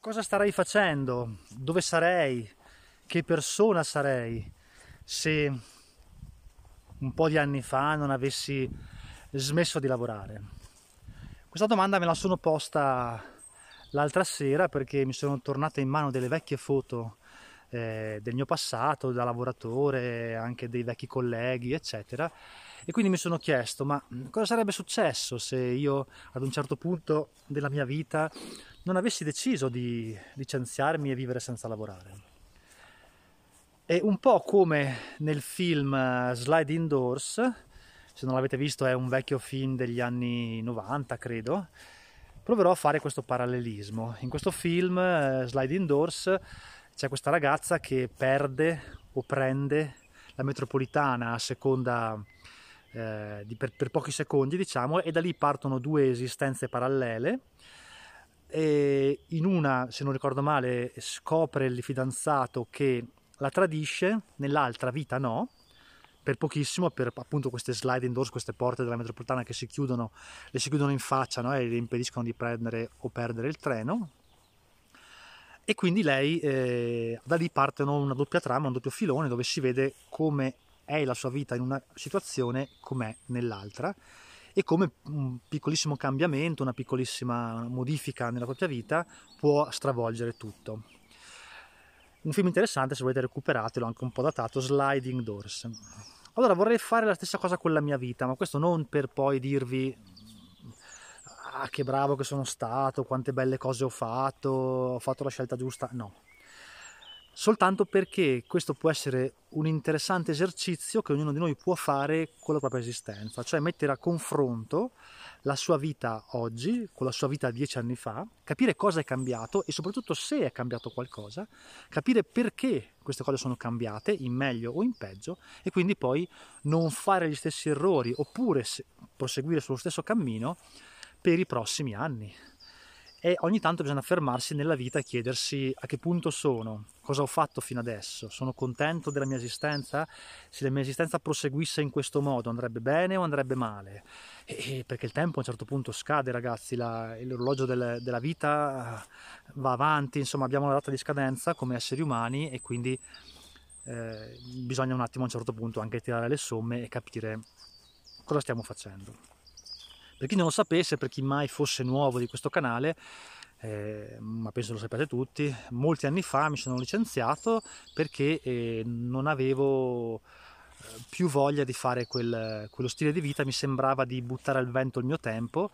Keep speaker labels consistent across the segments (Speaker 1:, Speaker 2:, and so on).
Speaker 1: Cosa starei facendo? Dove sarei? Che persona sarei se un po' di anni fa non avessi smesso di lavorare? Questa domanda me la sono posta l'altra sera perché mi sono tornate in mano delle vecchie foto eh, del mio passato, da lavoratore, anche dei vecchi colleghi, eccetera. E quindi mi sono chiesto, ma cosa sarebbe successo se io ad un certo punto della mia vita non avessi deciso di licenziarmi e vivere senza lavorare? È un po' come nel film eh, Slide Indoors, se non l'avete visto è un vecchio film degli anni 90 credo, proverò a fare questo parallelismo. In questo film eh, Slide Indoors c'è questa ragazza che perde o prende la metropolitana a seconda eh, per, per, pochi secondi, diciamo, e da lì partono due esistenze parallele. E in una, se non ricordo male, scopre il fidanzato che la tradisce, nell'altra vita no, per pochissimo, per appunto queste sliding doors, queste porte della metropolitana che si chiudono, le si chiudono in faccia no? e le impediscono di prendere o perdere il treno e quindi lei eh, da lì partono una doppia trama, un doppio filone dove si vede come è la sua vita in una situazione, com'è nell'altra e come un piccolissimo cambiamento, una piccolissima modifica nella propria vita può stravolgere tutto. Un film interessante, se volete recuperatelo, anche un po' datato, Sliding Doors. Allora vorrei fare la stessa cosa con la mia vita, ma questo non per poi dirvi ah, che bravo che sono stato, quante belle cose ho fatto, ho fatto la scelta giusta. No. Soltanto perché questo può essere un interessante esercizio che ognuno di noi può fare con la propria esistenza, cioè mettere a confronto la sua vita oggi con la sua vita dieci anni fa, capire cosa è cambiato e soprattutto se è cambiato qualcosa, capire perché queste cose sono cambiate in meglio o in peggio e quindi poi non fare gli stessi errori oppure proseguire sullo stesso cammino per i prossimi anni. E ogni tanto bisogna fermarsi nella vita e chiedersi a che punto sono, cosa ho fatto fino adesso, sono contento della mia esistenza? Se la mia esistenza proseguisse in questo modo andrebbe bene o andrebbe male? E, perché il tempo a un certo punto scade ragazzi, la, l'orologio del, della vita va avanti, insomma abbiamo una data di scadenza come esseri umani e quindi eh, bisogna un attimo a un certo punto anche tirare le somme e capire cosa stiamo facendo. Per chi non lo sapesse, per chi mai fosse nuovo di questo canale, eh, ma penso lo sapete tutti, molti anni fa mi sono licenziato perché eh, non avevo eh, più voglia di fare quel, quello stile di vita, mi sembrava di buttare al vento il mio tempo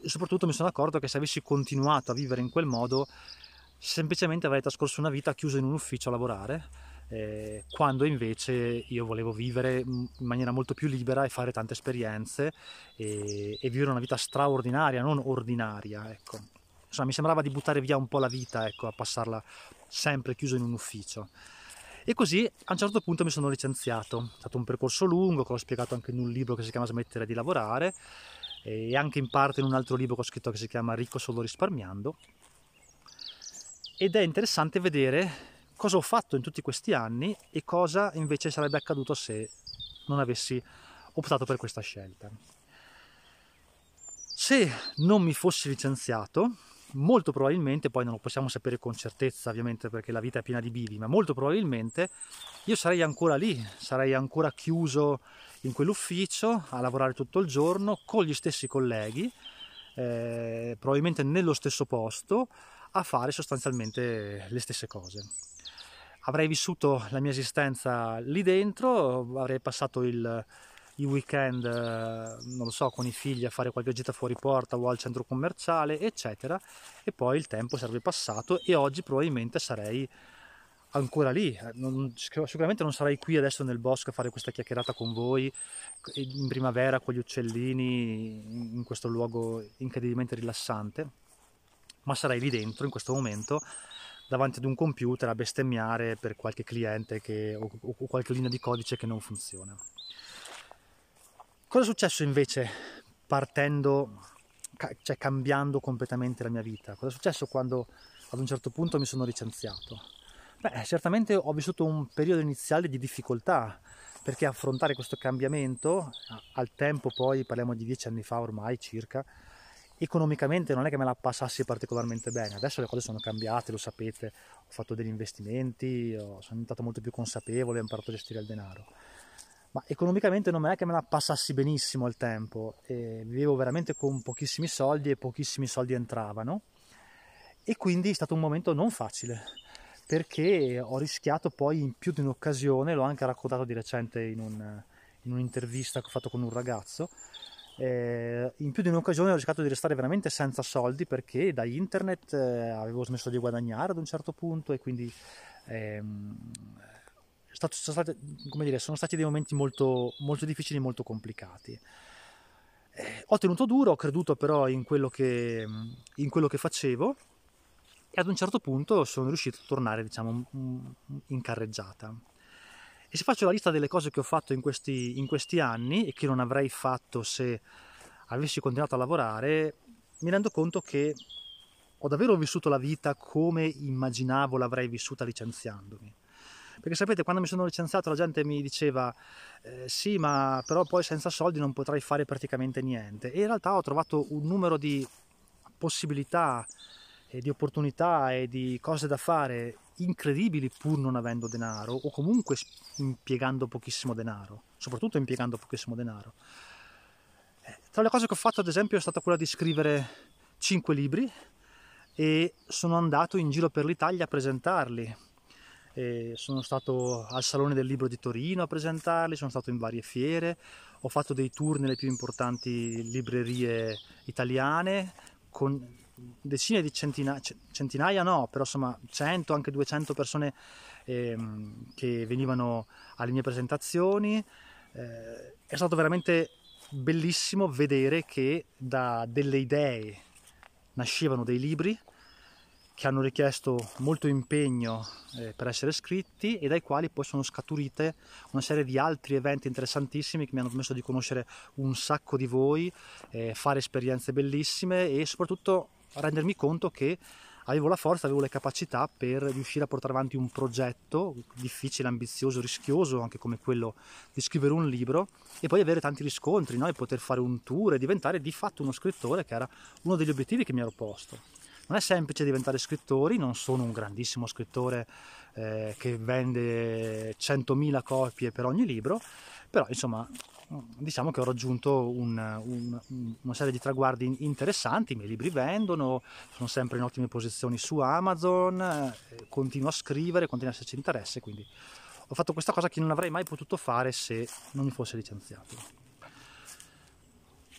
Speaker 1: e soprattutto mi sono accorto che se avessi continuato a vivere in quel modo semplicemente avrei trascorso una vita chiusa in un ufficio a lavorare eh, quando invece io volevo vivere in maniera molto più libera e fare tante esperienze e, e vivere una vita straordinaria, non ordinaria. Ecco. Insomma, mi sembrava di buttare via un po' la vita, ecco, a passarla sempre chiuso in un ufficio. E così a un certo punto mi sono licenziato. È stato un percorso lungo, che ho spiegato anche in un libro che si chiama Smettere di lavorare e anche in parte in un altro libro che ho scritto che si chiama Ricco solo risparmiando. Ed è interessante vedere cosa ho fatto in tutti questi anni e cosa invece sarebbe accaduto se non avessi optato per questa scelta. Se non mi fossi licenziato, molto probabilmente, poi non lo possiamo sapere con certezza ovviamente perché la vita è piena di bivi, ma molto probabilmente io sarei ancora lì, sarei ancora chiuso in quell'ufficio a lavorare tutto il giorno con gli stessi colleghi, eh, probabilmente nello stesso posto, a fare sostanzialmente le stesse cose avrei vissuto la mia esistenza lì dentro, avrei passato il, il weekend, eh, non lo so, con i figli a fare qualche gita fuori porta o al centro commerciale, eccetera, e poi il tempo sarebbe passato e oggi probabilmente sarei ancora lì. Non, sicuramente non sarei qui adesso nel bosco a fare questa chiacchierata con voi in primavera con gli uccellini in questo luogo incredibilmente rilassante, ma sarei lì dentro in questo momento davanti ad un computer a bestemmiare per qualche cliente che, o, o qualche linea di codice che non funziona. Cosa è successo invece partendo, cioè cambiando completamente la mia vita? Cosa è successo quando ad un certo punto mi sono licenziato? Beh, certamente ho vissuto un periodo iniziale di difficoltà perché affrontare questo cambiamento al tempo poi, parliamo di dieci anni fa ormai circa, economicamente non è che me la passassi particolarmente bene, adesso le cose sono cambiate, lo sapete, ho fatto degli investimenti, sono diventato molto più consapevole, ho imparato a gestire il denaro, ma economicamente non è che me la passassi benissimo il tempo, e vivevo veramente con pochissimi soldi e pochissimi soldi entravano. E quindi è stato un momento non facile perché ho rischiato poi in più di un'occasione, l'ho anche raccontato di recente in, un, in un'intervista che ho fatto con un ragazzo, eh, in più di un'occasione ho rischiato di restare veramente senza soldi perché da internet eh, avevo smesso di guadagnare ad un certo punto e quindi ehm, stato, sono, state, dire, sono, stati dei momenti molto, molto difficili e molto complicati. Eh, ho tenuto duro, ho creduto però in quello, che, in quello che facevo e ad un certo punto sono riuscito a tornare diciamo, in carreggiata. E se faccio la lista delle cose che ho fatto in questi, in questi anni e che non avrei fatto se avessi continuato a lavorare, mi rendo conto che ho davvero vissuto la vita come immaginavo l'avrei vissuta licenziandomi. Perché sapete, quando mi sono licenziato la gente mi diceva eh, sì, ma però poi senza soldi non potrai fare praticamente niente. E in realtà ho trovato un numero di possibilità di opportunità e di cose da fare incredibili pur non avendo denaro o comunque impiegando pochissimo denaro, soprattutto impiegando pochissimo denaro. Eh, tra le cose che ho fatto ad esempio è stata quella di scrivere 5 libri e sono andato in giro per l'Italia a presentarli. E sono stato al Salone del Libro di Torino a presentarli, sono stato in varie fiere, ho fatto dei tour nelle più importanti librerie italiane con decine di centinaia, centinaia no, però insomma 100, anche 200 persone ehm, che venivano alle mie presentazioni. Eh, è stato veramente bellissimo vedere che da delle idee nascevano dei libri che hanno richiesto molto impegno eh, per essere scritti e dai quali poi sono scaturite una serie di altri eventi interessantissimi che mi hanno permesso di conoscere un sacco di voi, eh, fare esperienze bellissime e soprattutto rendermi conto che avevo la forza, avevo le capacità per riuscire a portare avanti un progetto difficile, ambizioso, rischioso, anche come quello di scrivere un libro e poi avere tanti riscontri no? e poter fare un tour e diventare di fatto uno scrittore che era uno degli obiettivi che mi ero posto. Non è semplice diventare scrittori, non sono un grandissimo scrittore eh, che vende 100.000 copie per ogni libro, però insomma diciamo che ho raggiunto un, un, una serie di traguardi interessanti, i miei libri vendono, sono sempre in ottime posizioni su Amazon, eh, continuo a scrivere, continua a esserci interesse, quindi ho fatto questa cosa che non avrei mai potuto fare se non mi fosse licenziato.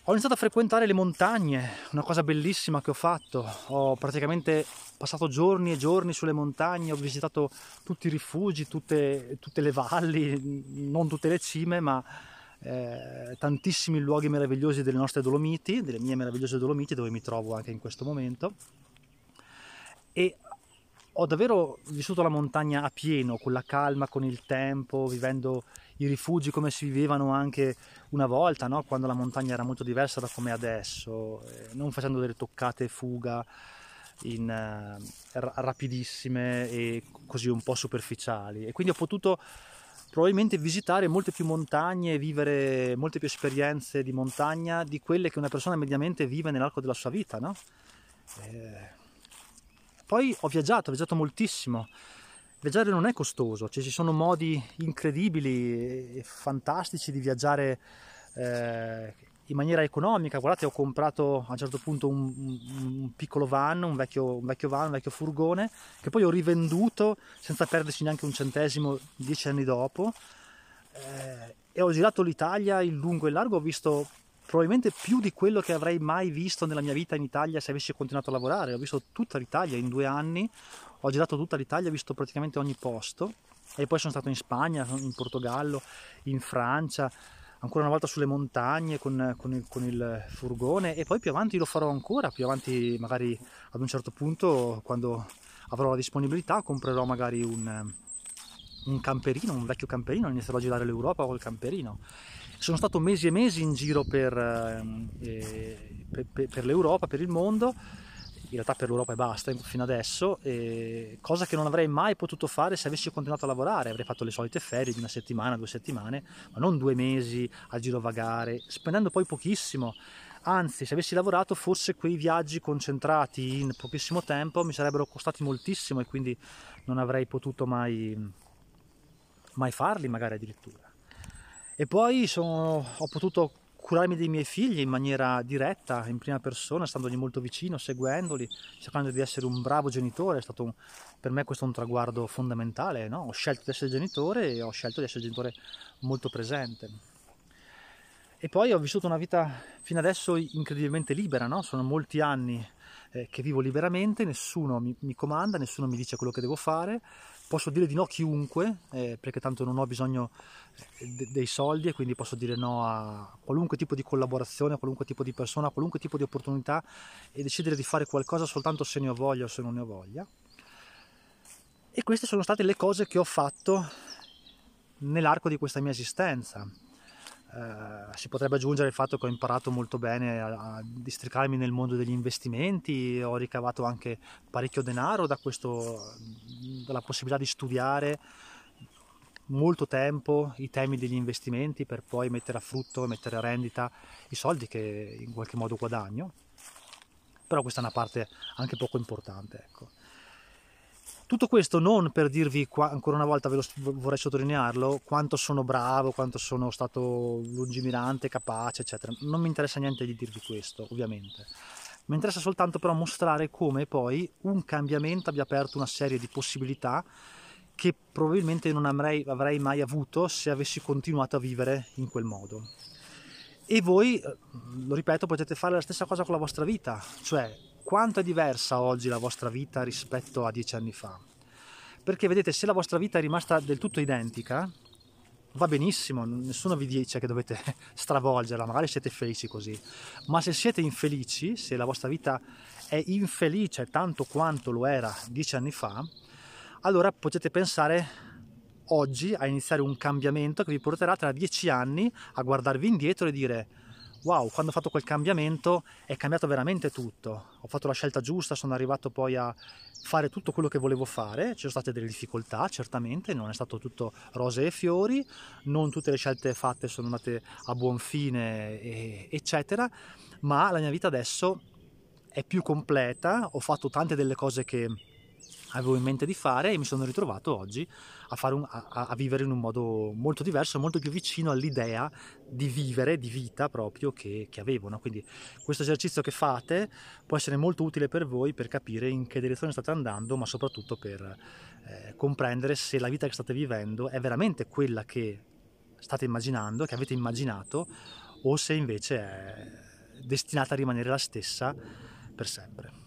Speaker 1: Ho iniziato a frequentare le montagne, una cosa bellissima che ho fatto. Ho praticamente passato giorni e giorni sulle montagne, ho visitato tutti i rifugi, tutte, tutte le valli, non tutte le cime, ma eh, tantissimi luoghi meravigliosi delle nostre Dolomiti, delle mie meravigliose Dolomiti dove mi trovo anche in questo momento. E ho davvero vissuto la montagna a pieno, con la calma, con il tempo, vivendo i rifugi come si vivevano anche una volta, no? quando la montagna era molto diversa da come adesso, eh, non facendo delle toccate fuga in, uh, rapidissime e così un po' superficiali. E quindi ho potuto probabilmente visitare molte più montagne e vivere molte più esperienze di montagna di quelle che una persona mediamente vive nell'arco della sua vita, no? eh... Poi ho viaggiato, ho viaggiato moltissimo. Viaggiare non è costoso, cioè ci sono modi incredibili e fantastici di viaggiare eh, in maniera economica. Guardate, ho comprato a un certo punto un, un piccolo van, un vecchio, un vecchio, van, un vecchio furgone, che poi ho rivenduto senza perderci neanche un centesimo dieci anni dopo. Eh, e ho girato l'Italia in lungo e largo, ho visto probabilmente più di quello che avrei mai visto nella mia vita in Italia se avessi continuato a lavorare. Ho visto tutta l'Italia in due anni, ho girato tutta l'Italia, ho visto praticamente ogni posto. E poi sono stato in Spagna, in Portogallo, in Francia, ancora una volta sulle montagne con, con, il, con, il, furgone e poi più avanti lo farò ancora, più avanti magari ad un certo punto quando avrò la disponibilità comprerò magari un, un camperino, un vecchio camperino, inizierò a girare l'Europa col camperino. Sono stato mesi e mesi in giro per, eh, per, per l'Europa, per il mondo in realtà per l'Europa e basta fino adesso, cosa che non avrei mai potuto fare se avessi continuato a lavorare, avrei fatto le solite ferie di una settimana, due settimane, ma non due mesi a girovagare, spendendo poi pochissimo, Anzi, se avessi lavorato, forse quei viaggi concentrati in pochissimo tempo mi sarebbero costati moltissimo e quindi non avrei potuto mai, mai farli, magari addirittura. E poi sono, ho potuto curarmi dei miei figli in maniera diretta, in prima persona, standogli molto vicino, seguendoli, cercando di essere un bravo genitore. È stato un, per me questo un traguardo fondamentale. No? Ho scelto di essere genitore e ho scelto di essere genitore molto presente. E poi ho vissuto una vita fino adesso incredibilmente libera, no? sono molti anni eh, che vivo liberamente, nessuno mi, mi, comanda, nessuno mi dice quello che devo fare, posso dire di no a chiunque, eh, perché tanto non ho bisogno eh, de- dei soldi e quindi posso dire no a qualunque tipo di collaborazione, a qualunque tipo di persona, a qualunque tipo di opportunità e decidere di fare qualcosa soltanto se ne ho voglia o se non ne ho voglia. E queste sono state le cose che ho fatto nell'arco di questa mia esistenza. Eh, si potrebbe aggiungere il fatto che ho imparato molto bene a, a, districarmi nel mondo degli investimenti, ho ricavato anche parecchio denaro da questo, dalla possibilità di studiare molto tempo i temi degli investimenti per poi mettere a frutto, mettere a rendita i soldi che in qualche modo guadagno. Però questa è una parte anche poco importante. Ecco. Tutto questo non per dirvi, ancora una volta ve lo, vorrei sottolinearlo, quanto sono bravo, quanto sono stato lungimirante, capace, eccetera. Non mi interessa niente di dirvi questo, ovviamente. Mi interessa soltanto però mostrare come poi un cambiamento abbia aperto una serie di possibilità che probabilmente non avrei, avrei mai avuto se avessi continuato a vivere in quel modo. E voi, eh, lo ripeto, potete fare la stessa cosa con la vostra vita, cioè quanto è diversa oggi la vostra vita rispetto a dieci anni fa. Perché vedete, se la vostra vita è rimasta del tutto identica, va benissimo, nessuno vi dice che dovete stravolgerla, magari siete felici così, ma se siete infelici, se la vostra vita è infelice tanto quanto lo era dieci anni fa, allora potete pensare oggi a iniziare un cambiamento che vi porterà tra dieci anni a guardarvi indietro e dire wow, quando ho fatto quel cambiamento è cambiato veramente tutto. Ho fatto la scelta giusta, sono arrivato poi a fare tutto quello che volevo fare, ci sono state delle difficoltà certamente, non è stato tutto rose e fiori, non tutte le scelte fatte sono andate a buon fine, eccetera, ma la mia vita adesso è più completa, ho fatto tante delle cose che avevo in mente di fare e mi sono ritrovato oggi a, un, a, a, vivere in un modo molto diverso, molto più vicino all'idea di vivere, di vita proprio che, che avevo. No? Quindi questo esercizio che fate può essere molto utile per voi per capire in che direzione state andando, ma soprattutto per eh, comprendere se la vita che state vivendo è veramente quella che state immaginando, che avete immaginato, o se invece è destinata a rimanere la stessa per sempre.